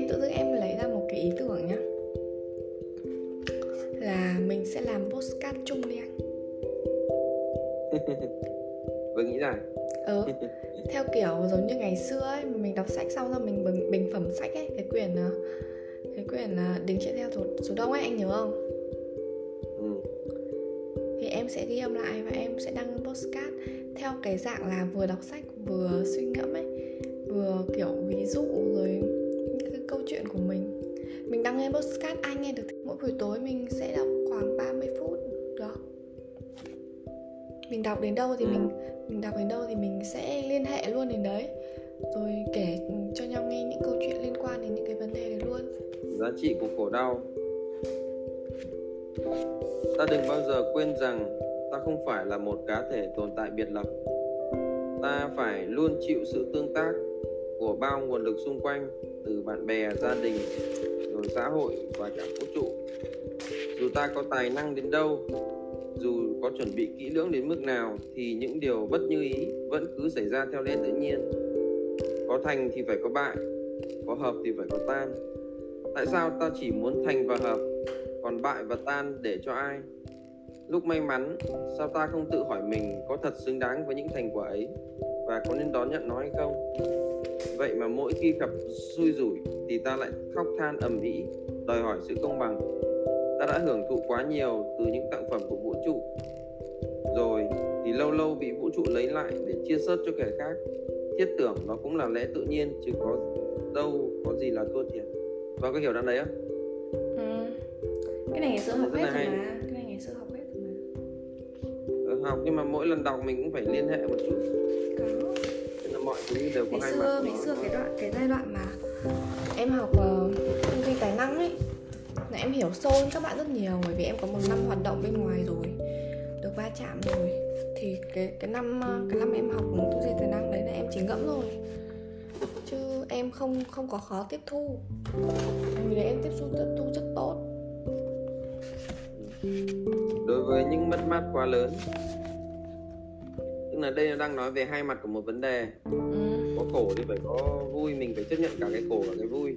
em tự dưng em lấy ra một cái ý tưởng nhá. Là mình sẽ làm postcard chung đi anh. Vừa nghĩ ra. Ừ. Theo kiểu giống như ngày xưa ấy mình đọc sách xong rồi mình bình, bình phẩm sách ấy cái quyển ờ, cái quyển ờ, đính chuyện theo số, số đông ấy anh nhớ không? Ừ. thì em sẽ ghi âm lại và em sẽ đăng postcard theo cái dạng là vừa đọc sách vừa suy ngẫm ấy vừa kiểu ví dụ rồi câu chuyện của mình. Mình đang nghe podcast, Ai nghe được mỗi buổi tối mình sẽ đọc khoảng 30 phút đó. mình đọc đến đâu thì mình mình đọc đến đâu thì mình sẽ liên hệ luôn đến đấy. Rồi kể cho nhau nghe những câu chuyện liên quan đến những cái vấn đề đấy luôn. Giá trị của khổ đau. Ta đừng bao giờ quên rằng ta không phải là một cá thể tồn tại biệt lập. Ta phải luôn chịu sự tương tác của bao nguồn lực xung quanh từ bạn bè, gia đình, rồi xã hội và cả vũ trụ. Dù ta có tài năng đến đâu, dù có chuẩn bị kỹ lưỡng đến mức nào, thì những điều bất như ý vẫn cứ xảy ra theo lẽ tự nhiên. Có thành thì phải có bại, có hợp thì phải có tan. Tại sao ta chỉ muốn thành và hợp, còn bại và tan để cho ai? Lúc may mắn, sao ta không tự hỏi mình có thật xứng đáng với những thành quả ấy? Và có nên đón nhận nó hay không? Vậy mà mỗi khi gặp xui rủi thì ta lại khóc than ầm ĩ đòi hỏi sự công bằng. Ta đã hưởng thụ quá nhiều từ những tặng phẩm của vũ trụ. Rồi thì lâu lâu bị vũ trụ lấy lại để chia sớt cho kẻ khác. Thiết tưởng nó cũng là lẽ tự nhiên chứ có đâu có gì là thua thiệt. Và có hiểu đoạn đấy không? Ừ. cái này ngày xưa học hết rồi mà. Cái này ngày xưa học hết rồi mà. Ừ, học nhưng mà mỗi lần đọc mình cũng phải liên hệ một chút. Có mọi thứ đều có ngày hai xưa mặt ngày xưa cái đoạn cái giai đoạn mà em học uh, doanh tài năng ấy là em hiểu sâu hơn các bạn rất nhiều bởi vì em có một năm hoạt động bên ngoài rồi được va chạm rồi. Thì cái cái năm ờ, cái năm em học tư duy tài năng đấy là em chỉ ngẫm rồi chứ em không không có khó tiếp thu. Vì đấy em tiếp thu tiếp thu rất tốt. Đối với những mất mát quá lớn là đây nó đang nói về hai mặt của một vấn đề. Ừ. có khổ thì phải có vui mình phải chấp nhận cả cái khổ và cái vui.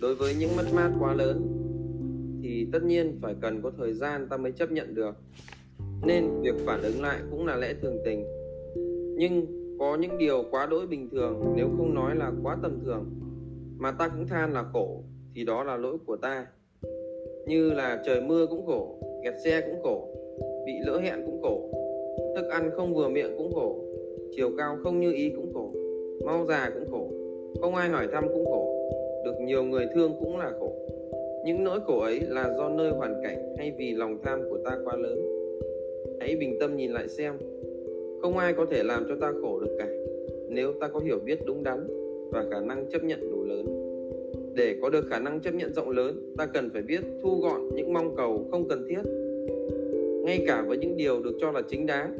Đối với những mất mát quá lớn thì tất nhiên phải cần có thời gian ta mới chấp nhận được. Nên việc phản ứng lại cũng là lẽ thường tình. Nhưng có những điều quá đỗi bình thường nếu không nói là quá tầm thường mà ta cũng than là khổ thì đó là lỗi của ta. Như là trời mưa cũng khổ kẹt xe cũng khổ bị lỡ hẹn cũng khổ thức ăn không vừa miệng cũng khổ, chiều cao không như ý cũng khổ, mau già cũng khổ, không ai hỏi thăm cũng khổ, được nhiều người thương cũng là khổ. Những nỗi khổ ấy là do nơi hoàn cảnh hay vì lòng tham của ta quá lớn. Hãy bình tâm nhìn lại xem, không ai có thể làm cho ta khổ được cả, nếu ta có hiểu biết đúng đắn và khả năng chấp nhận đủ lớn. Để có được khả năng chấp nhận rộng lớn, ta cần phải biết thu gọn những mong cầu không cần thiết ngay cả với những điều được cho là chính đáng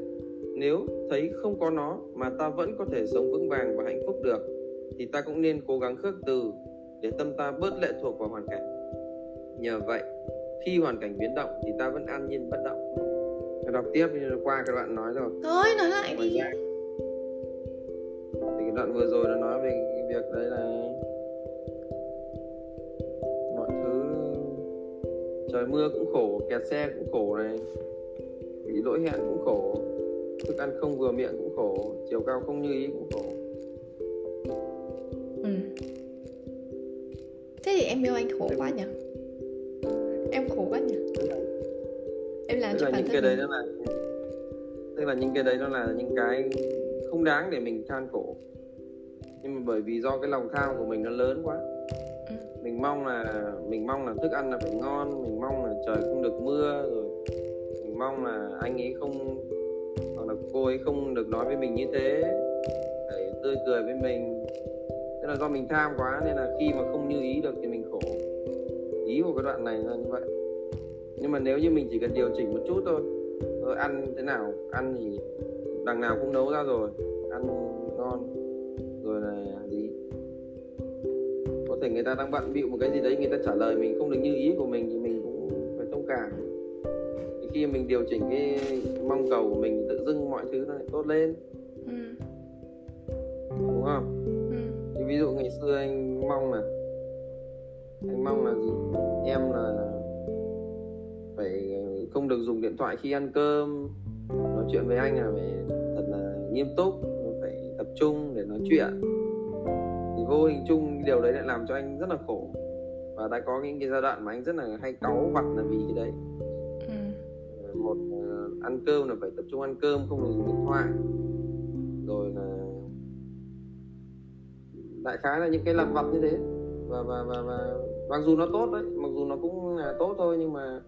nếu thấy không có nó mà ta vẫn có thể sống vững vàng và hạnh phúc được thì ta cũng nên cố gắng khước từ để tâm ta bớt lệ thuộc vào hoàn cảnh. Nhờ vậy khi hoàn cảnh biến động thì ta vẫn an nhiên bất động. Đọc tiếp qua cái đoạn nói rồi. Thôi nói lại ngoài đi. ra thì cái đoạn vừa rồi nó nói về cái việc đấy là mọi thứ trời mưa cũng khổ kẹt xe cũng khổ này bị lỗi hẹn cũng khổ. Thức ăn không vừa miệng cũng khổ. Chiều cao không như ý cũng khổ. Ừ. thế thì em yêu anh khổ quá nhỉ? Em khổ quá nhỉ? Em làm tức cho là bản những thân cái đấy nó là tức là những cái đấy nó là những cái không đáng để mình than khổ. Nhưng mà bởi vì do cái lòng tham của mình nó lớn quá. Ừ. mình mong là mình mong là thức ăn là phải ngon mình mong là trời không được mưa rồi mình mong là anh ấy không, hoặc là cô ấy không được nói với mình như thế, để tươi cười với mình. Nên là do mình tham quá nên là khi mà không như ý được thì mình khổ. Ý của cái đoạn này là như vậy. Nhưng mà nếu như mình chỉ cần điều chỉnh một chút thôi rồi ăn thế nào, ăn thì đằng nào cũng nấu ra rồi, ăn ngon, rồi là gì. Có thể người ta đang bận bịu một cái gì đấy, người ta trả lời mình không được như ý của mình thì mình cũng phải thông cảm khi mình điều chỉnh cái mong cầu của mình tự dưng mọi thứ nó lại tốt lên ừ. đúng không Ừ. thì ví dụ ngày xưa anh mong là anh mong là gì em là phải không được dùng điện thoại khi ăn cơm nói chuyện với anh là phải thật là nghiêm túc phải tập trung để nói chuyện thì vô hình chung điều đấy lại làm cho anh rất là khổ và đã có những cái giai đoạn mà anh rất là hay cáu vặt là vì cái đấy. Một uh, ăn cơm là phải tập trung ăn cơm không được dùng điện thoại. Rồi là đại khái là những cái lặt vặt như thế. Và và và và mặc dù nó tốt đấy mặc dù nó cũng là tốt thôi nhưng mà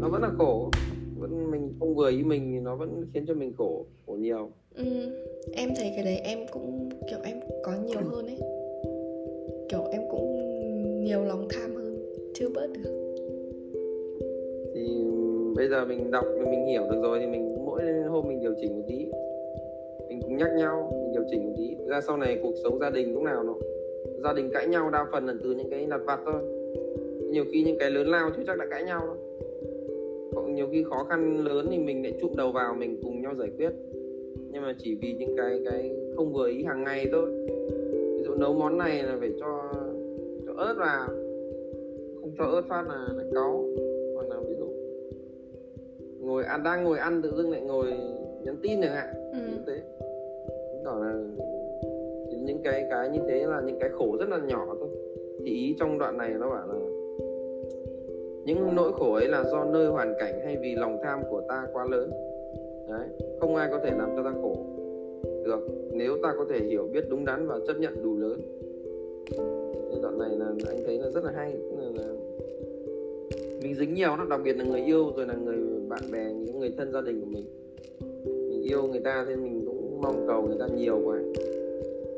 nó vẫn là khổ. Vẫn mình không vừa ý mình thì nó vẫn khiến cho mình khổ khổ nhiều. Ừ, em thấy cái đấy em cũng kiểu em có nhiều hơn ấy. Kiểu em cũng nhiều lòng tham hơn chưa bớt được. Thì bây giờ mình đọc, mình hiểu được rồi thì mình mỗi hôm mình điều chỉnh một tí. Mình cũng nhắc nhau, mình điều chỉnh một tí. Ra sau này cuộc sống gia đình lúc nào nó gia đình cãi nhau đa phần là từ những cái lặt vặt thôi. Nhiều khi những cái lớn lao chứ chắc đã cãi nhau đâu còn nhiều khi khó khăn lớn thì mình lại chụm đầu vào mình cùng nhau giải quyết. Nhưng mà chỉ vì những cái cái không vừa ý hàng ngày thôi. Ví dụ nấu món này là phải cho cho ớt vào. Không cho ớt phát là lại cáu ngồi ăn đang ngồi ăn tự dưng lại ngồi nhắn tin chẳng hạn. Ừ. như thế. Đó là những cái cái như thế là những cái khổ rất là nhỏ thôi. Thì ý trong đoạn này nó bảo là những nỗi khổ ấy là do nơi hoàn cảnh hay vì lòng tham của ta quá lớn. Đấy. không ai có thể làm cho ta khổ. Được nếu ta có thể hiểu biết đúng đắn và chấp nhận đủ lớn. Nên đoạn này là anh thấy là rất là hay. Là, là mình dính nhiều lắm đặc biệt là người yêu rồi là người bạn bè những người thân gia đình của mình. Mình yêu người ta thì mình cũng mong cầu người ta nhiều quá.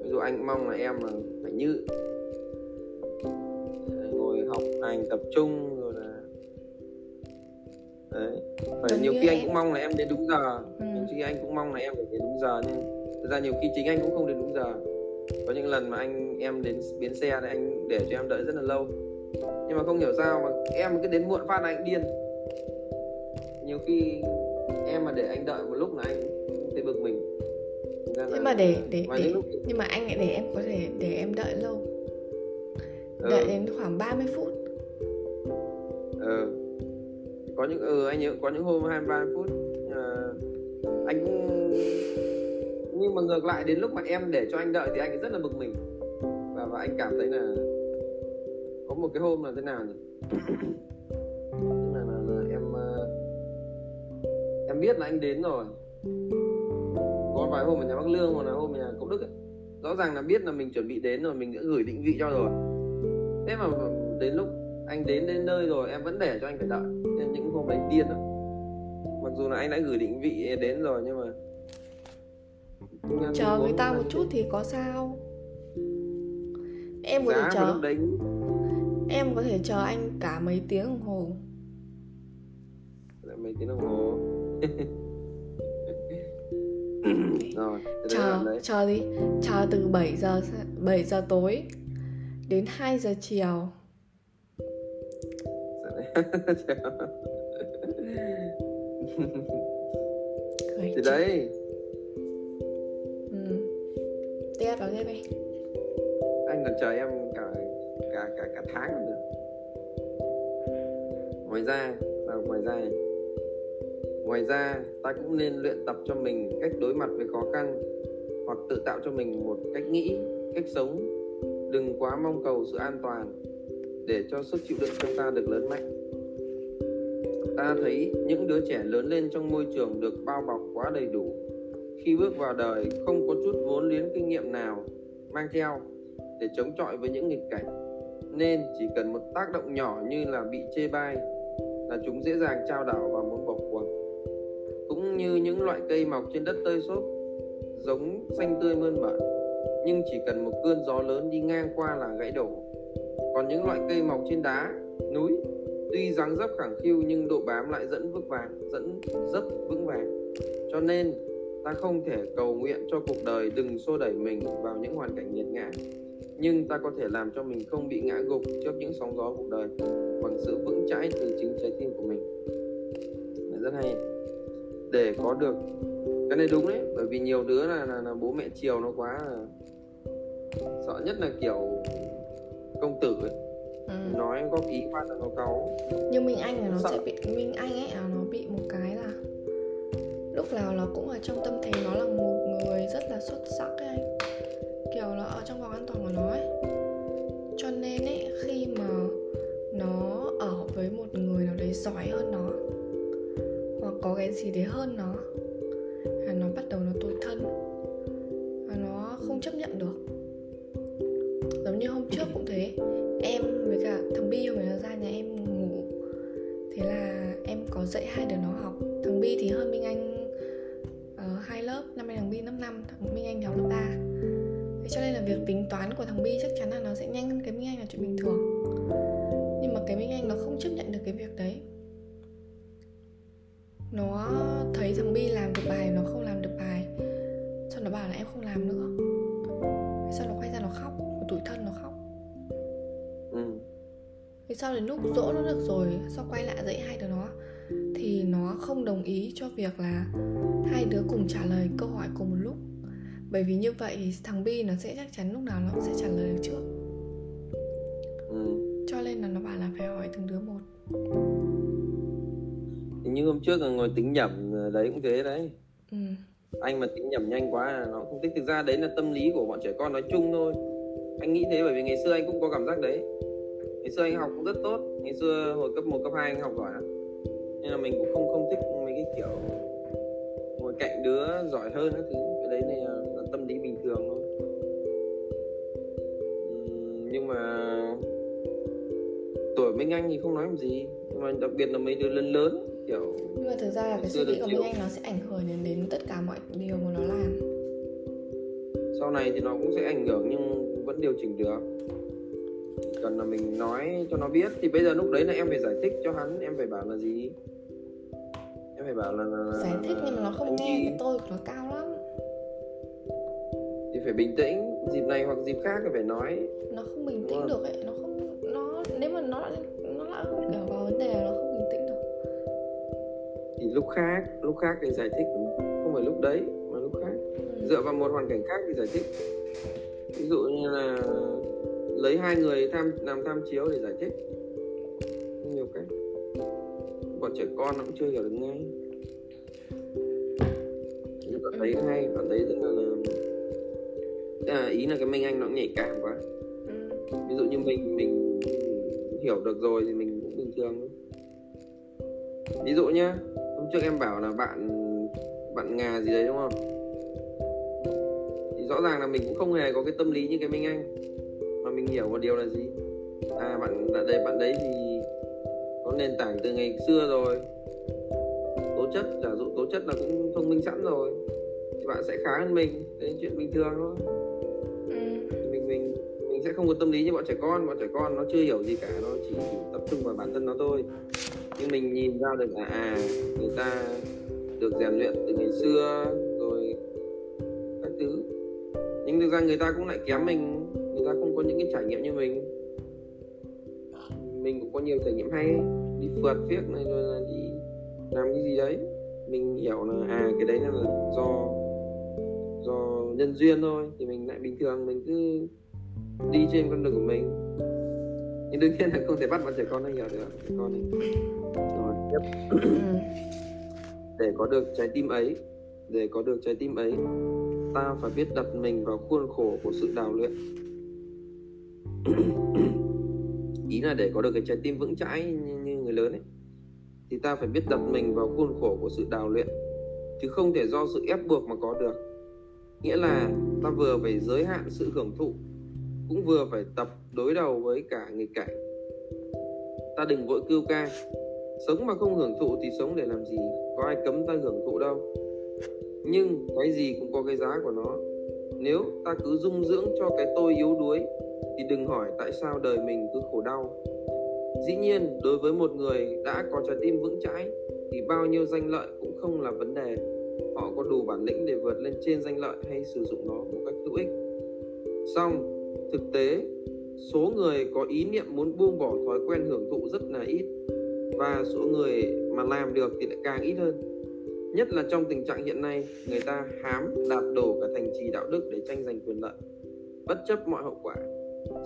Ví dụ anh mong là em là phải như. Ngồi học hành tập trung đấy phải Đúng nhiều khi anh cũng mong là em đến đúng giờ. Ừ. nhiều khi anh cũng mong là em phải đến đúng giờ nhưng thực ra nhiều khi chính anh cũng không đến đúng giờ. Có những lần mà anh em đến bến xe thì anh để cho em đợi rất là lâu. Nhưng mà không hiểu sao mà em cứ đến muộn phát là anh điên nhiều khi em mà để anh đợi một lúc là anh thấy bực mình. Thế mà để để, để lúc... nhưng mà anh lại để em có thể để em đợi lâu. Ừ. đợi đến khoảng 30 phút. Ừ. Có những ừ anh nhớ có những hôm 23 phút à, anh cũng nhưng mà ngược lại đến lúc mà em để cho anh đợi thì anh rất là bực mình. Và và anh cảm thấy là có một cái hôm là thế nào nhỉ biết là anh đến rồi. Có vài hôm ở nhà Bắc Lương hoặc là hôm ở nhà Cốc Đức ấy. rõ ràng là biết là mình chuẩn bị đến rồi mình đã gửi định vị cho rồi. Thế mà đến lúc anh đến đến nơi rồi em vẫn để cho anh phải đợi. Nên những hôm đấy điên lắm. Mặc dù là anh đã gửi định vị đến rồi nhưng mà chờ người ta một chút thì có sao. Em có thể chờ. đấy... em có thể chờ anh cả mấy tiếng đồng hồ. Lại mấy tiếng đồng hồ rồi chờ chờ đi. Chờ từ 7 giờ 7 giờ tối đến 2 giờ chiều. Thì đấy. Ừ. tiếp vào tiếp đi. Anh còn chờ em cả cả cả cả tháng nữa. Ngoài ra à, ngoài ra ngoài ra, ta cũng nên luyện tập cho mình cách đối mặt với khó khăn, hoặc tự tạo cho mình một cách nghĩ, cách sống. Đừng quá mong cầu sự an toàn để cho sức chịu đựng trong ta được lớn mạnh. Ta thấy những đứa trẻ lớn lên trong môi trường được bao bọc quá đầy đủ. Khi bước vào đời, không có chút vốn liếng kinh nghiệm nào mang theo để chống chọi với những nghịch cảnh. Nên chỉ cần một tác động nhỏ như là bị chê bai là chúng dễ dàng trao đảo và muốn bỏ như những loại cây mọc trên đất tơi xốp, giống xanh tươi mơn mởn, nhưng chỉ cần một cơn gió lớn đi ngang qua là gãy đổ. Còn những loại cây mọc trên đá, núi, tuy dáng dấp khẳng khiu nhưng độ bám lại dẫn vững vàng, dẫn dấp vững vàng. Cho nên, ta không thể cầu nguyện cho cuộc đời đừng xô đẩy mình vào những hoàn cảnh nghiệt ngã, nhưng ta có thể làm cho mình không bị ngã gục trước những sóng gió cuộc đời bằng sự vững chãi từ chính trái tim của mình. Rất hay để có được. Cái này đúng đấy bởi vì nhiều đứa là, là, là bố mẹ chiều nó quá là sợ nhất là kiểu công tử ấy. Ừ. nói góp ý qua là nó cáu. Nhưng minh anh là nó Sợ. sẽ bị minh anh ấy là nó bị một cái là lúc nào nó cũng ở trong tâm thế nó là một người rất là xuất sắc ấy anh. Kiểu là ở trong vòng an toàn của nó ấy. Cho nên ấy khi mà nó ở với một người nào đấy giỏi hơn nó có cái gì đấy hơn nó. Và nó bắt đầu nó tủi thân. Và nó không chấp nhận được. Giống như hôm trước cũng thế. Em với cả thằng bi hôm nó ra nhà em ngủ. Thế là em có dạy hai đứa nó học. Thằng bi thì hơn minh anh uh, hai lớp năm nay thằng bi lớp năm thằng minh anh học lớp ba. Thế cho nên là việc tính toán của thằng bi chắc chắn là nó sẽ nhanh hơn cái minh anh là chuyện bình thường. Nhưng mà cái minh anh nó không đến lúc dỗ nó được rồi Sau quay lại dạy hai đứa nó? Thì nó không đồng ý cho việc là Hai đứa cùng trả lời câu hỏi cùng một lúc. Bởi vì như vậy thì thằng Bi nó sẽ chắc chắn lúc nào nó cũng sẽ trả lời được trước. Ừ. Cho nên là nó bảo là phải hỏi từng đứa một. Như hôm trước là ngồi tính nhẩm đấy cũng thế đấy. Ừ. anh mà tính nhẩm nhanh quá là nó không thích. Thực ra đấy là tâm lý của bọn trẻ con nói chung thôi. Anh nghĩ thế bởi vì ngày xưa anh cũng có cảm giác đấy ngày xưa anh học cũng rất tốt. Ngày xưa hồi cấp 1, cấp 2 anh học giỏi lắm. Nên là mình cũng không không thích mấy cái kiểu ngồi cạnh đứa giỏi hơn các thứ. Cái đấy này là, là tâm lý bình thường thôi. Nhưng mà tuổi Minh Anh thì không nói làm gì. Nhưng mà đặc biệt là mấy đứa lớn lớn kiểu nhưng mà thực ra là cái suy nghĩ của Minh Anh nó sẽ ảnh hưởng đến đến tất cả mọi điều mà nó làm. Sau này thì nó cũng sẽ ảnh hưởng nhưng vẫn điều chỉnh được cần là mình nói cho nó biết. Thì bây giờ lúc đấy là em phải giải thích cho hắn em phải bảo là gì? Em phải bảo là, là giải thích nhưng mà nó không nghe cái tôi của nó cao lắm. Thì phải bình tĩnh dịp này hoặc dịp khác thì phải nói. Nó không bình tĩnh được ấy nó không nó nếu mà nó nó đã kiểu vào vấn đề nó không bình tĩnh được. Thì lúc khác lúc khác thì giải thích không phải lúc đấy mà lúc khác. Ừ. dựa vào một hoàn cảnh khác thì giải thích. Ví dụ như là lấy hai người tham làm tham chiếu để giải thích. Nhiều cách. Bọn trẻ con nó cũng chưa hiểu được ngay. Nhưng bạn thấy hay bạn thấy rất là, là ý là cái minh anh nó nhạy cảm quá. Ừ. ví dụ như mình mình hiểu được rồi thì mình cũng bình thường ví dụ nhá hôm trước em bảo là bạn bạn ngà gì đấy đúng không? Thì rõ ràng là mình cũng không hề có cái tâm lý như cái minh anh mà mình hiểu một điều là gì? À bạn bạn đấy bạn đấy thì có nền tảng từ ngày xưa rồi. Tố chất giả dụ tố chất là cũng thông minh sẵn rồi. Thì bạn sẽ khá hơn mình đấy chuyện bình thường thôi. Ừ. mình mình mình sẽ không có tâm lý như bọn trẻ con. Bọn trẻ con nó chưa hiểu gì cả nó chỉ tập trung vào bản thân nó thôi. Nhưng mình nhìn ra được là à người ta được rèn luyện từ ngày xưa rồi các thứ. Nhưng thực ra người ta cũng lại kém mình ta không có những cái trải nghiệm như mình. Mình cũng có nhiều trải nghiệm hay. Đi phượt viết này rồi là đi làm cái gì đấy. Mình hiểu là à cái đấy là do do nhân duyên thôi thì mình lại bình thường mình cứ đi trên con đường của mình. Nhưng đương nhiên là không thể bắt bọn trẻ con nó hiểu được trẻ con này. Rồi tiếp. Để có được trái tim ấy để có được trái tim ấy ta phải biết đặt mình vào khuôn khổ của sự đào luyện ý là để có được cái trái tim vững chãi như, như người lớn ấy thì ta phải biết đặt mình vào khuôn khổ của sự đào luyện chứ không thể do sự ép buộc mà có được. Nghĩa là ta vừa phải giới hạn sự hưởng thụ cũng vừa phải tập đối đầu với cả nghịch cảnh. Ta đừng vội cưu ca sống mà không hưởng thụ thì sống để làm gì? Có ai cấm ta hưởng thụ đâu. Nhưng cái gì cũng có cái giá của nó. Nếu ta cứ dung dưỡng cho cái tôi yếu đuối thì đừng hỏi tại sao đời mình cứ khổ đau. Dĩ nhiên, đối với một người đã có trái tim vững chãi, thì bao nhiêu danh lợi cũng không là vấn đề. Họ có đủ bản lĩnh để vượt lên trên danh lợi hay sử dụng nó một cách hữu ích. Song, thực tế, số người có ý niệm muốn buông bỏ thói quen hưởng thụ rất là ít, và số người mà làm được thì lại càng ít hơn. Nhất là trong tình trạng hiện nay, người ta hám đạp đổ cả thành trì đạo đức để tranh giành quyền lợi. Bất chấp mọi hậu quả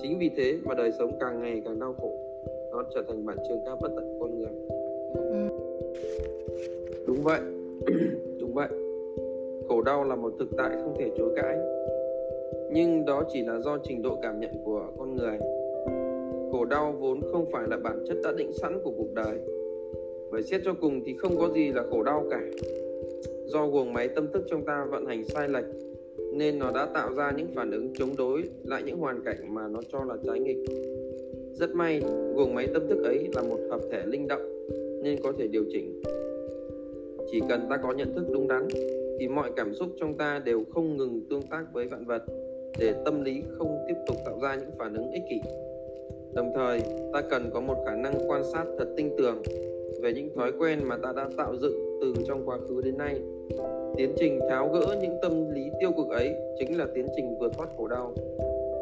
chính vì thế mà đời sống càng ngày càng đau khổ, nó trở thành bản chương ca bất tận con người. Ừ. đúng vậy đúng vậy. Khổ đau là một thực tại không thể chối cãi. Nhưng đó chỉ là do trình độ cảm nhận của con người. Khổ đau vốn không phải là bản chất đã định sẵn của cuộc đời. Bởi xét cho cùng thì không có gì là khổ đau cả. Do guồng máy tâm thức trong ta vận hành sai lệch nên nó đã tạo ra những phản ứng chống đối lại những hoàn cảnh mà nó cho là trái nghịch. Rất may, guồng máy tâm thức ấy là một hợp thể linh động, nên có thể điều chỉnh. Chỉ cần ta có nhận thức đúng đắn, thì mọi cảm xúc trong ta đều không ngừng tương tác với vạn vật, để tâm lý không tiếp tục tạo ra những phản ứng ích kỷ. Đồng thời, ta cần có một khả năng quan sát thật tinh tường về những thói quen mà ta đã tạo dựng từ trong quá khứ đến nay tiến trình tháo gỡ những tâm lý tiêu cực ấy chính là tiến trình vượt thoát khổ đau.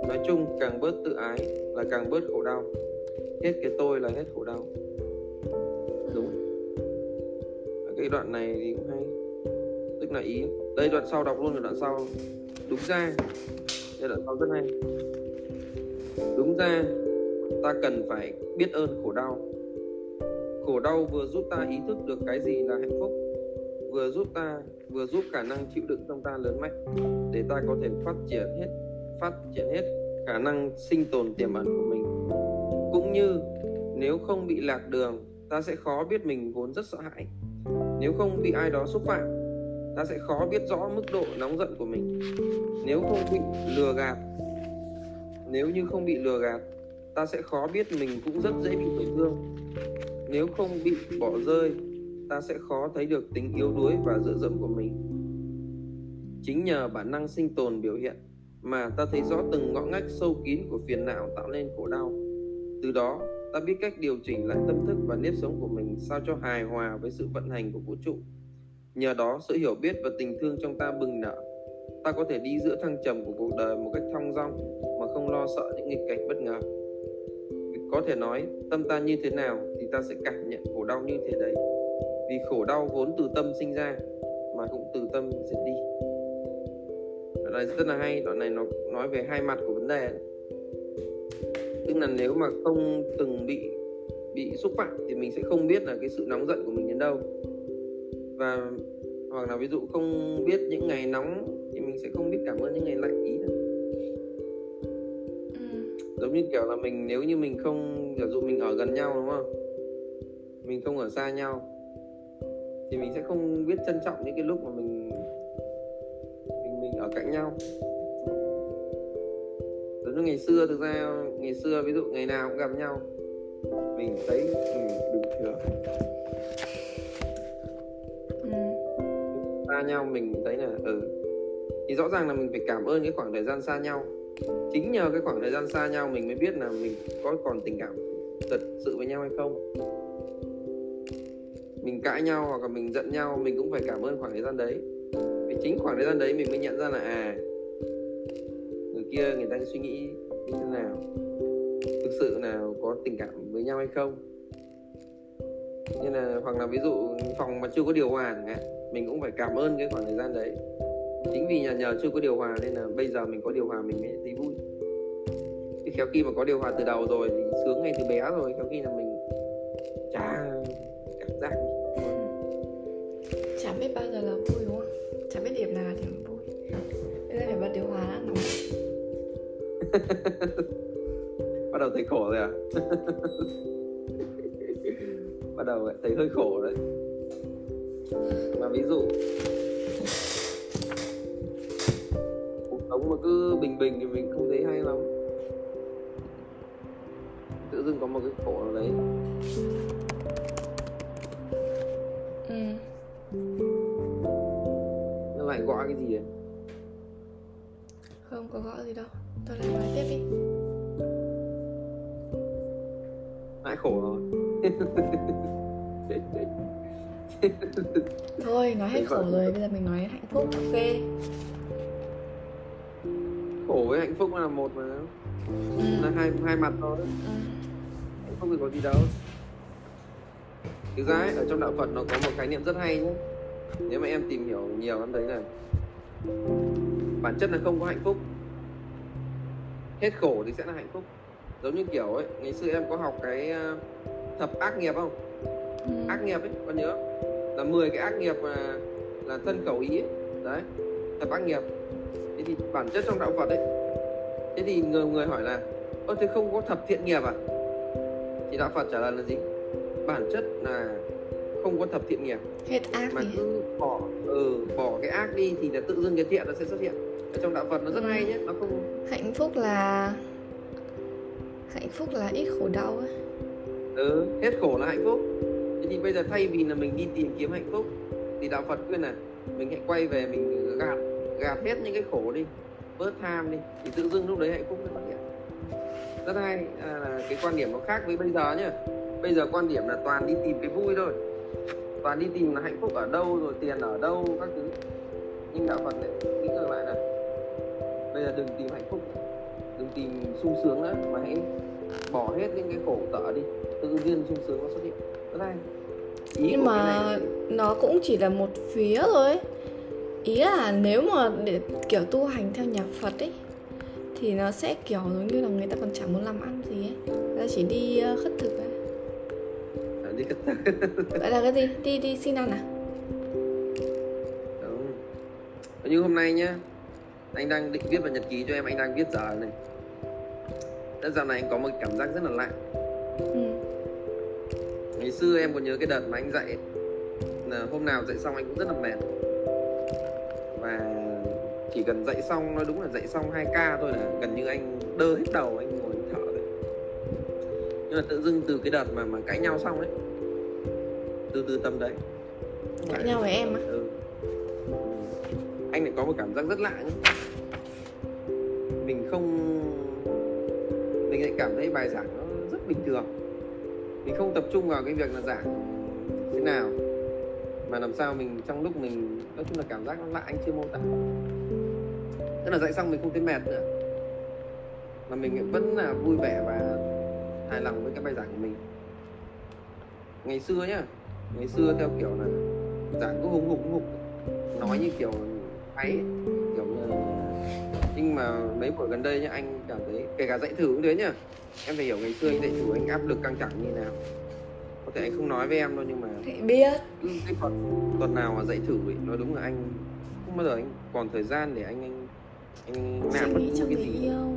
Nói chung, càng bớt tự ái là càng bớt khổ đau. Hết cái tôi là hết khổ đau. Đúng. Cái đoạn này thì cũng hay. Tức là ý, đây đoạn sau đọc luôn rồi đoạn sau. Đúng ra, đây đoạn sau rất hay. Đúng ra, ta cần phải biết ơn khổ đau. Khổ đau vừa giúp ta ý thức được cái gì là hạnh phúc vừa giúp ta, vừa giúp khả năng chịu đựng trong ta lớn mạnh, để ta có thể phát triển hết, phát triển hết khả năng sinh tồn tiềm ẩn của mình. Cũng như, nếu không bị lạc đường, ta sẽ khó biết mình vốn rất sợ hãi. Nếu không bị ai đó xúc phạm, ta sẽ khó biết rõ mức độ nóng giận của mình. Nếu không bị lừa gạt, nếu như không bị lừa gạt, ta sẽ khó biết mình cũng rất dễ bị tổn thương. Nếu không bị bỏ rơi ta sẽ khó thấy được tính yếu đuối và dựa dẫm của mình. Chính nhờ bản năng sinh tồn biểu hiện mà ta thấy rõ từng ngõ ngách sâu kín của phiền não tạo nên khổ đau. Từ đó, ta biết cách điều chỉnh lại tâm thức và nếp sống của mình sao cho hài hòa với sự vận hành của vũ trụ. Nhờ đó, sự hiểu biết và tình thương trong ta bừng nở. Ta có thể đi giữa thăng trầm của cuộc đời một cách thong dong mà không lo sợ những nghịch cảnh bất ngờ. Có thể nói, tâm ta như thế nào thì ta sẽ cảm nhận khổ đau như thế đấy vì khổ đau vốn từ tâm sinh ra mà cũng từ tâm diệt đi. Đoạn này rất là hay đoạn này nó nói về hai mặt của vấn đề. Tức là nếu mà không từng bị bị xúc phạm thì mình sẽ không biết là cái sự nóng giận của mình đến đâu. Và hoặc là ví dụ không biết những ngày nóng thì mình sẽ không biết cảm ơn những ngày lạnh ý nữa. Giống như kiểu là mình nếu như mình không giả dụ mình ở gần nhau đúng không? Mình không ở xa nhau thì mình sẽ không biết trân trọng những cái lúc mà mình mình mình ở cạnh nhau. Giống như ngày xưa thực ra ngày xưa ví dụ ngày nào cũng gặp nhau mình thấy ừ, bình thường ừ. xa nhau mình thấy là ừ. Thì rõ ràng là mình phải cảm ơn cái khoảng thời gian xa nhau. Chính nhờ cái khoảng thời gian xa nhau mình mới biết là mình có còn tình cảm thật sự với nhau hay không mình cãi nhau hoặc là mình giận nhau, mình cũng phải cảm ơn khoảng thời gian đấy. Vì chính khoảng thời gian đấy mình mới nhận ra là à người kia người ta suy nghĩ như thế nào, thực sự là có tình cảm với nhau hay không. Như là, hoặc là ví dụ phòng mà chưa có điều hòa chẳng hạn, mình cũng phải cảm ơn cái khoảng thời gian đấy. Chính vì nhà nhờ chưa có điều hòa nên là bây giờ mình có điều hòa mình mới thấy vui. Khéo khi mà có điều hòa từ đầu rồi thì sướng ngay từ bé rồi, khéo khi là mình bắt đầu thấy khổ rồi à? Bắt đầu thấy hơi khổ đấy. Mà ví dụ sống mà cứ bình bình thì mình không thấy hay lắm. Tự dưng có một cái khổ nào đấy. Ừ. nó lại gõ cái gì đấy không có gõ gì đâu. Tôi lại nói tiếp đi. Lại khổ rồi. Thôi nói hết khổ rồi bây giờ mình nói hạnh phúc ok? Khổ với hạnh phúc là một mà. Ừ. là hai hai mặt thôi. Ừ. hạnh phúc thì có gì đâu. Thực ra ấy, ở trong đạo phật nó có một khái niệm rất hay nhé nếu mà em tìm hiểu nhiều em thấy là bản chất là không có hạnh phúc hết khổ thì sẽ là hạnh phúc. Giống như kiểu ấy ngày xưa em có học cái ờ, thập ác nghiệp không? Ừ. ác nghiệp ấy còn nhớ. Là 10 cái ác nghiệp là là thân khẩu ý ấy. đấy thập ác nghiệp. Thế thì bản chất trong đạo Phật ấy thế thì người người hỏi là ơ thế không có thập thiện nghiệp à? Thì đạo Phật trả lời là gì? Bản chất là không có thập thiện nghiệp. Hết ác mà cứ bỏ ừ, bỏ cái ác đi thì là tự dưng cái thiện nó sẽ xuất hiện ở trong đạo Phật nó rất hay nhé nó không hạnh phúc là hạnh phúc là ít khổ đau ấy. Ừ, hết khổ là hạnh phúc. Thế thì bây giờ thay vì là mình đi tìm kiếm hạnh phúc thì đạo Phật khuyên là mình hãy quay về mình gạt gạt hết những cái khổ đi bớt tham đi thì tự dưng lúc đấy hạnh phúc nó xuất hiện rất hay. À, là cái quan điểm nó khác với bây giờ nhá bây giờ quan điểm là toàn đi tìm cái vui thôi. Toàn đi tìm là hạnh phúc ở đâu rồi tiền ở đâu các thứ. Nhưng đạo Phật lại nghĩ ngược lại là bây giờ đừng tìm hạnh phúc đừng tìm sung sướng nữa mà hãy bỏ hết những cái khổ sở đi. Tự nhiên sung sướng nó xuất hiện. Rất hay ý nhưng mà này nó cũng chỉ là một phía thôi. Ý là nếu mà để kiểu tu hành theo nhạc Phật ấy thì nó sẽ kiểu giống như là người ta còn chẳng muốn làm ăn gì ấy. Ta chỉ đi ờ, khất thực à à, đi cất gọi là cái gì? Đi đi xin ăn à? Đúng. như hôm nay nhá anh đang định viết vào nhật ký cho em anh đang viết giờ này. Thế dạo này anh có một cảm giác rất là lạ. Ừ. ngày xưa em còn nhớ cái đợt mà anh dạy là hôm nào dạy xong anh cũng rất là mệt. Và chỉ cần dạy xong nói đúng là dạy xong 2 ca thôi là gần như anh đơ hết đầu anh ngồi thở. Rồi nhưng mà tự dưng từ cái đợt mà mà cãi nhau xong ấy từ từ tâm đấy. Cãi nhau với em á anh lại có một cảm giác rất lạ nhé. Mình không, mình lại cảm thấy bài giảng nó rất bình thường. Mình không tập trung vào cái việc là giảng thế nào. Mà làm sao mình, trong lúc mình, nói chung là cảm giác nó lạ, anh chưa mô tả. Tức là dạy xong mình không thấy mệt nữa. Mà mình vẫn là vui vẻ và hài lòng với cái bài giảng của mình. Ngày xưa nhá, ngày xưa theo kiểu là giảng cứ hùng hục hùng hục. Nói như kiểu ấy. Kiểu như nhưng mà mấy buổi gần đây nhá anh cảm thấy kể cả dạy thử cũng thế nhá. Em phải hiểu ngày xưa anh dạy thử anh áp lực căng thẳng như nào. Có thể anh không nói với em đâu nhưng mà thì biết. Cứ cái tuần tuần nào mà dạy thử ấy, nói đúng là anh không bao giờ anh còn thời gian để anh anh anh làm bất cứ cái gì. yêu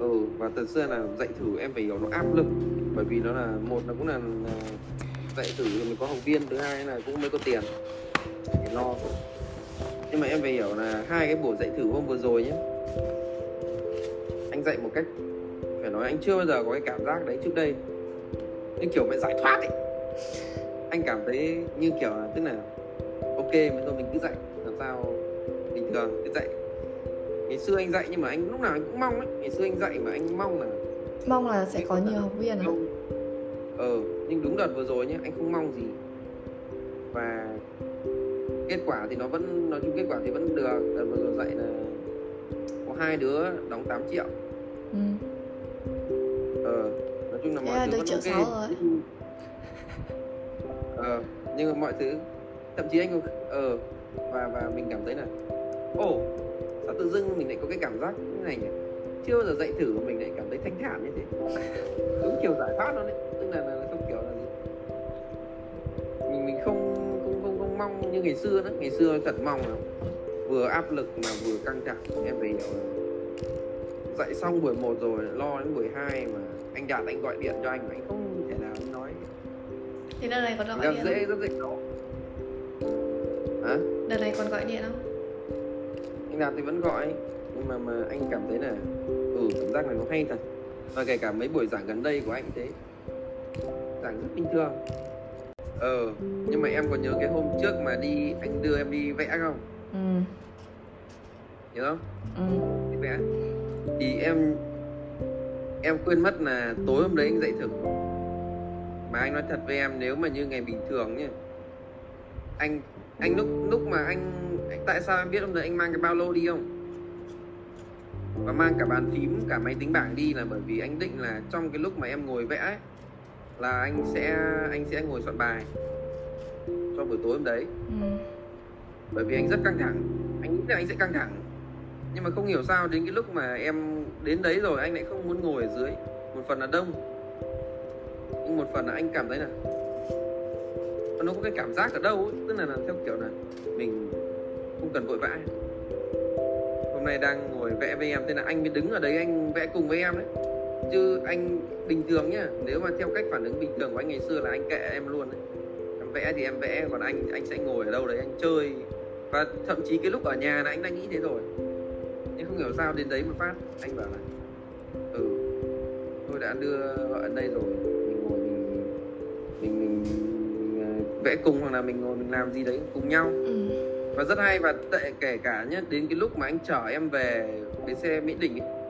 ừ và thật sự là dạy thử em phải hiểu nó áp lực. Bởi vì nó là một là cũng là, là dạy thử thì mình có học viên thứ hai là cũng mới có tiền. Để lo nhưng mà em phải hiểu là hai cái buổi dạy thử hôm vừa rồi nhé. Anh dạy một cách phải nói anh chưa bao giờ có cái cảm giác đấy trước đây. Như kiểu phải giải thoát ấy. Anh cảm thấy như kiểu là tức là ok mà thôi mình cứ dạy làm sao bình thường cứ dạy. Ngày xưa anh dạy nhưng mà anh lúc nào anh cũng mong ấy. Ngày xưa anh dạy mà anh mong là mong là sẽ có nhiều học viên à? ờ nhưng đúng đợt vừa rồi nhé anh không mong gì. Và kết quả thì nó vẫn nói chung kết quả thì vẫn được. Đợt vừa rồi dạy là có hai đứa đóng 8 triệu. Ừ. ờ nói chung là mọi là thứ vẫn ok. rồi. Ờ nhưng mà mọi thứ thậm chí anh ờ và và mình cảm thấy là ồ sao tự dưng mình lại có cái cảm giác như này nhỉ? Chưa bao giờ dạy thử mà mình lại cảm thấy thanh thản như thế. Đúng kiểu giải thoát luôn đấy. Tức là, là mong như ngày xưa nữa ngày xưa thật mong là vừa áp lực mà vừa căng thẳng. Em phải hiểu là dạy xong buổi 1 rồi lo đến buổi 2 mà anh đạt anh gọi điện cho anh mà anh không thể nào anh nói. Thì đợt này còn gọi rất điện dễ không? rất dễ đó hả? Đợt này còn gọi điện không? Anh đạt thì vẫn gọi nhưng mà mà anh cảm thấy là ừ cảm giác này nó hay thật. Và kể cả mấy buổi giảng gần đây của anh thế. Giảng rất bình thường ờ nhưng mà em còn nhớ cái hôm trước mà đi anh đưa em đi vẽ không? Ừ. Nhớ không? Ừ. Đi vẽ. Thì em em quên mất là tối hôm đấy anh dạy thử mà anh nói thật với em nếu mà như ngày bình thường nhá anh anh lúc lúc mà anh, anh tại sao em biết hôm đấy anh mang cái bao lô đi không? Và mang cả bàn phím cả máy tính bảng đi là bởi vì anh định là trong cái lúc mà em ngồi vẽ ấy, là anh sẽ anh sẽ ngồi soạn bài cho buổi tối hôm đấy. Ừ. Bởi vì anh rất căng thẳng. Anh nghĩ là anh sẽ căng thẳng. Nhưng mà không hiểu sao đến cái lúc mà em đến đấy rồi anh lại không muốn ngồi ở dưới. Một phần là đông. Nhưng một phần là anh cảm thấy là nó có cái cảm giác ở đâu ấy. tức là, là theo kiểu là mình không cần vội vã. Hôm nay đang ngồi vẽ với em thế là anh mới đứng ở đấy anh vẽ cùng với em đấy chứ anh bình thường nhá nếu mà theo cách phản ứng bình thường của anh ngày xưa là anh kệ em luôn đấy em vẽ thì em vẽ còn anh anh sẽ ngồi ở đâu đấy anh chơi. Và thậm chí cái lúc ở nhà là anh đã nghĩ thế rồi. Nhưng không hiểu sao đến đấy một phát anh bảo là ừ tôi đã đưa vợ đến đây rồi mình ngồi mình mình mình, mình ờ, vẽ cùng hoặc là mình ngồi mình làm gì đấy cùng nhau. Ừ. và rất hay và tệ kể cả nhá đến cái lúc mà anh chở em về bến xe mỹ đình ấy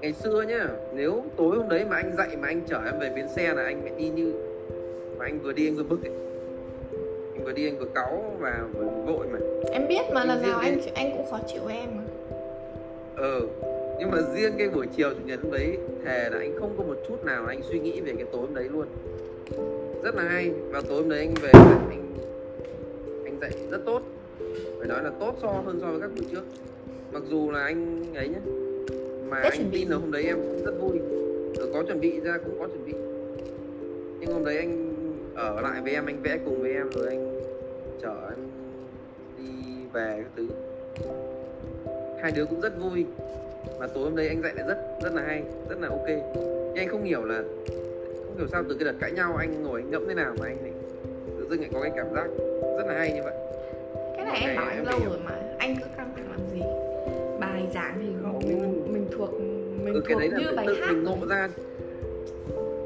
ngày xưa nhá nếu tối hôm đấy mà anh dậy mà anh chở em về bến xe là anh phải đi như mà anh vừa đi anh vừa bực ấy. Anh vừa đi anh vừa cáu và vừa vội mà. Em biết mà lần nào anh anh cũng khó chịu với em mà. Ờ nhưng mà riêng cái buổi chiều chủ nhật đấy thề là anh không có một chút nào anh suy nghĩ về cái tối hôm đấy luôn. Rất là hay. Và tối hôm đấy anh về anh anh dậy rất tốt. Phải nói là tốt so hơn so với các buổi trước. Mặc dù là anh ấy nhé mà Có anh tin là hôm đấy em cũng rất vui. Ừ, có chuẩn bị ra cũng có chuẩn bị. Nhưng hôm đấy anh ở lại với em anh vẽ cùng với em rồi anh chở em đi về các thứ. Hai đứa cũng rất vui. Mà tối hôm đấy anh dạy lại rất rất là hay rất là ok. Nhưng anh không hiểu là không hiểu sao từ cái đợt cãi nhau anh ngồi anh ngẫm thế nào mà anh lại tự dưng lại có cái cảm giác rất là hay như vậy. Cái này em bảo anh em lâu rồi mà anh cứ căng thẳng làm gì? Bài giảng thì mình ừ, cái đấy như là bài tự hát mình ngộ ra.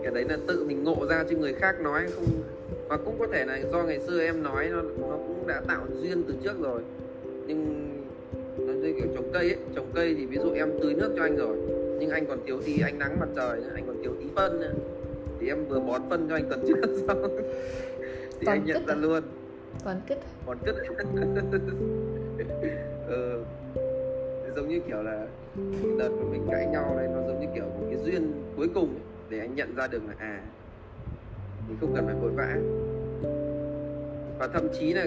Cái đấy là tự mình ngộ ra chứ người khác nói không. Và cũng có thể là do ngày xưa em nói nó nó cũng đã tạo duyên từ trước rồi. Nhưng nó như kiểu trồng cây ấy trồng cây thì ví dụ em tưới nước cho anh rồi nhưng anh còn thiếu tí ánh nắng mặt trời nữa anh còn thiếu tí phân nữa. Thì em vừa bón phân cho anh tuần trước xong thì Toàn anh nhận ra à? luôn. Toàn cứt bón cứt. Ừ. Giống như kiểu là đợt mà mình cãi nhau đây nó giống như kiểu một cái duyên cuối cùng ấy, để anh nhận ra được là à mình không cần phải vội vã. Và thậm chí là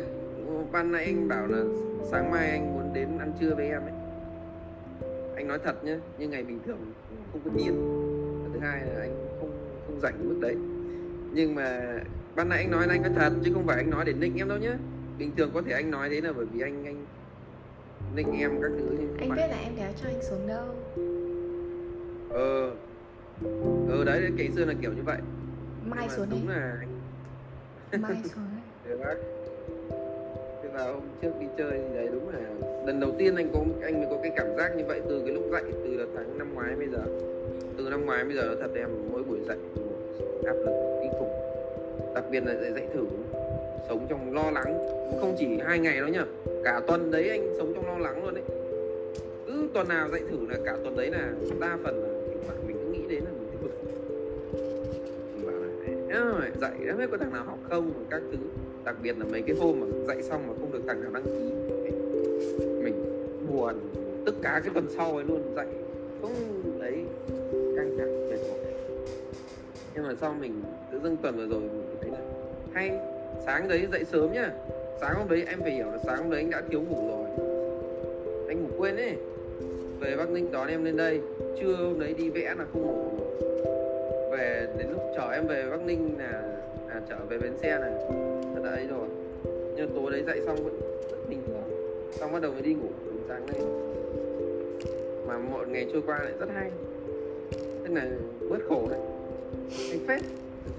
ban nãy anh bảo là sáng mai anh muốn đến ăn trưa với em ấy. Anh nói thật nhé như ngày bình thường không có điên và thứ hai là anh không không rảnh mức đấy. Nhưng mà ban nãy anh nói là anh nói thật chứ không phải anh nói để nịnh em đâu nhé bình thường có thể anh nói thế là bởi vì anh anh nịnh em các thứ anh phải. biết là em đéo cho anh xuống đâu. Ờ. Ờ đấy ngày xưa là kiểu như vậy. Mai mà xuống đúng đây là mai xuống. Đây Thế vào hôm trước đi chơi thì đấy đúng là Lần đầu tiên anh có anh mới có cái cảm giác như vậy Từ cái lúc dậy từ đợt tháng năm ngoái bây giờ. Từ năm ngoái bây giờ thật em mỗi buổi dậy áp lực kinh khủng. Đặc biệt là dậy, dậy thử Sống trong lo lắng. Không chỉ hai ngày đâu nhá, Cả tuần đấy anh sống trong lo lắng luôn đấy. Cứ tuần nào dạy thử là cả tuần đấy là Đa phần là bạn mình cứ nghĩ đến là mình thấy bực dạy đó biết có thằng nào học không? Các thứ. Đặc biệt là mấy cái hôm mà dạy xong mà không được thằng nào đăng ký. Mình buồn tức cả cái tuần sau ấy luôn, dạy không đấy căng thẳng mệt mỏi. Nhưng mà sau mình tự dưng tuần vừa rồi mình thấy là hay sáng đấy dậy sớm nhá. Sáng hôm đấy em phải hiểu là sáng hôm đấy anh đã thiếu ngủ rồi. Anh ngủ quên ấy. Về bắc ninh đón em lên đây. Trưa hôm đấy đi vẽ là không ngủ. Về đến lúc chở em về bắc ninh là à, trở về bến xe này, là đã ấy rồi. Nhưng tối đấy dậy xong vẫn rất bình thường. Xong bắt đầu mới đi ngủ đến sáng nay. Mà mọi ngày trôi qua lại rất hay. Tức là bớt khổ đấy anh phết.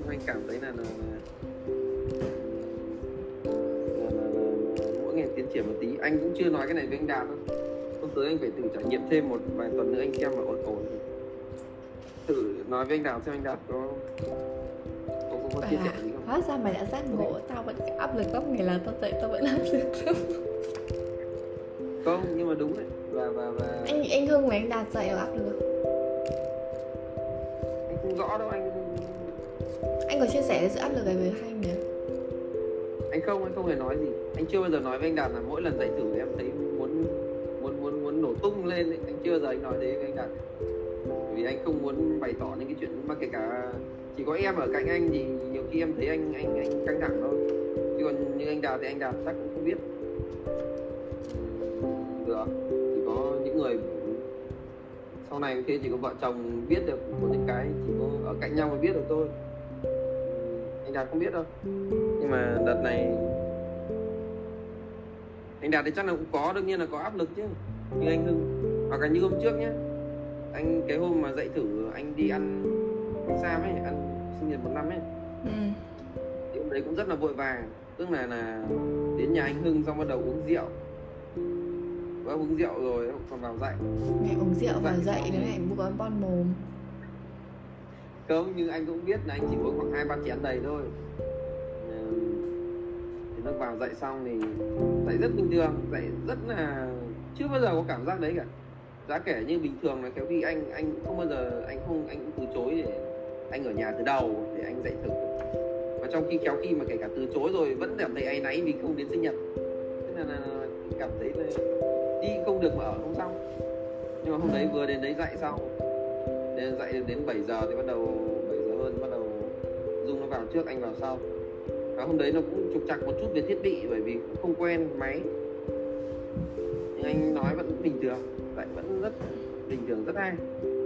Anh cảm thấy là, là, là, triển một tí. Anh cũng chưa nói cái này với anh đạt đâu hôm tới anh phải thử trải nghiệm thêm một vài tuần nữa anh xem mà ổn ổn. Thử nói với anh đạt xem anh đạt có có, có, có Bảo chia là sẻ gì không? Hóa ra mày đã giác ngộ. Tao vẫn áp lực góc ngày là tao dậy tao vẫn áp lực lắm. Không nhưng mà đúng đấy. Và và và anh anh hưng và anh đạt dậy ở áp lực. Anh không rõ đâu anh anh có chia sẻ cái sự áp lực này với hai người anh không anh không hề nói gì. Anh chưa bao giờ nói với anh đạt là mỗi lần dạy thử em thấy muốn muốn muốn muốn nổ tung lên ấy. anh chưa bao giờ anh nói thế với anh đạt. Vì anh không muốn bày tỏ những cái chuyện, mà kể cả chỉ có em ở cạnh anh thì nhiều khi em thấy anh anh anh căng thẳng thôi. Chứ còn như anh đạt thì anh đạt chắc cũng không biết. Được chỉ có những người sau này thế chỉ có vợ chồng biết được, có những cái chỉ có ở cạnh nhau mới biết được thôi anh đạt không biết đâu. Nhưng mà đợt này anh đạt thì chắc là cũng có đương nhiên là có áp lực chứ. Như anh hưng hoặc là như hôm trước nhé anh cái hôm mà dậy thử anh đi ăn sam ấy ăn sinh nhật một năm ấy. Ừ. thì hôm đấy cũng rất là vội vàng. Tức là là đến nhà anh hưng xong bắt đầu uống rượu. Và uống rượu rồi còn vào dậy. Mẹ uống rượu và Dậy. dậy xong. đấy này bữa bon mồm cơm nhưng anh cũng biết là anh chỉ uống khoảng hai ba chén đầy thôi. Thì nó vào dậy xong thì dậy rất bình thường dậy rất là chưa bao giờ có cảm giác đấy cả. Giá kể như bình thường là kéo khi anh anh không bao giờ anh không anh cũng từ chối để anh ở nhà từ đầu để anh dạy thử và trong khi kéo khi mà kể cả từ chối rồi vẫn cảm thấy áy náy vì không đến sinh nhật. Thế là, là, là cảm thấy là đi không được mà ở không xong. Nhưng mà hôm đấy vừa đến đấy dạy xong nên dậy đến 7 giờ thì bắt đầu 7 giờ hơn bắt đầu dung nó vào trước, anh vào sau. Và hôm đấy nó cũng trục trặc một chút về thiết bị bởi vì cũng không quen máy. Nhưng anh nói vẫn bình thường, lại vẫn rất bình thường, rất hay.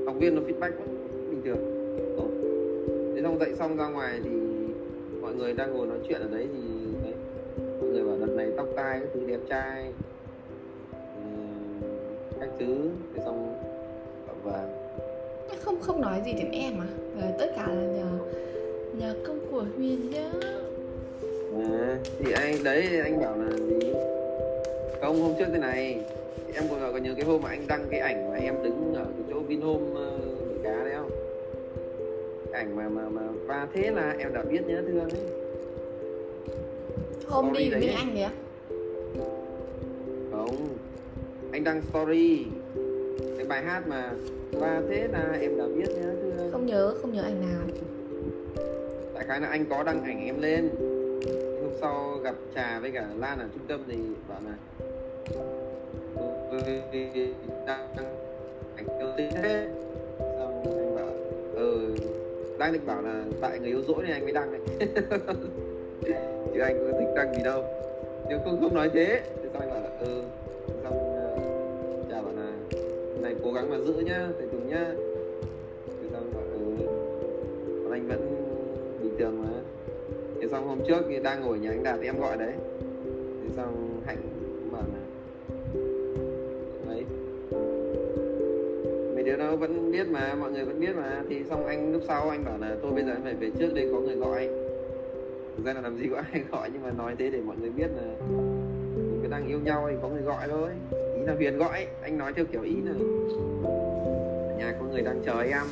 Học viên nó feedback vẫn bình thường. Ồ. thế xong dậy xong ra ngoài thì mọi người đang ngồi nói chuyện ở đấy thì, đấy, mọi người bảo đợt này tóc tai cái thứ, đẹp trai. Các thứ. Thế xong, bảo và không không nói gì đến em à? Và tất cả là nhờ nhờ công của Huyền nhá. À, thì anh đấy anh bảo là gì? Không hôm trước thế này em còn, còn nhớ cái hôm mà anh đăng cái ảnh mà em đứng ở cái chỗ Vinhome uh, cá đấy không? Cái ảnh mà mà mà và thế là em đã biết nhớ thương ấy. Hôm Story đi với Anh đấy không anh đăng story cái bài hát mà và thế là em đã biết nhớ thương không nhớ không nhớ ảnh nào. Tại khái là anh có đăng ảnh em lên. Hôm sau gặp trà với cả lan ở trung tâm thì bảo là "Ừ, đăng ảnh yêu thế. Xong anh bảo ừ. Đang định bảo là tại người yêu dỗi nên anh mới đăng đấy. Chứ anh có thích đăng gì đâu. Nhưng không không nói thế. Thế xong anh bảo là ừ cố gắng mà giữ nhá, thầy tùng nhá. Thế xong bảo ừ còn anh vẫn bình thường mà. Thế xong hôm trước thì đang ngồi nhà anh đạt thì em gọi đấy. Thế xong hạnh bảo là đấy mấy đứa nó vẫn biết mà, mọi người vẫn biết mà. Thì xong anh lúc sau anh bảo là tôi bây giờ em phải về trước đây có người gọi. Thực ra là làm gì có ai gọi nhưng mà nói thế để mọi người biết là mình cứ đang yêu nhau thì có người gọi thôi ý là huyền gọi. Anh nói theo kiểu ý là ở nhà có người đang chờ em.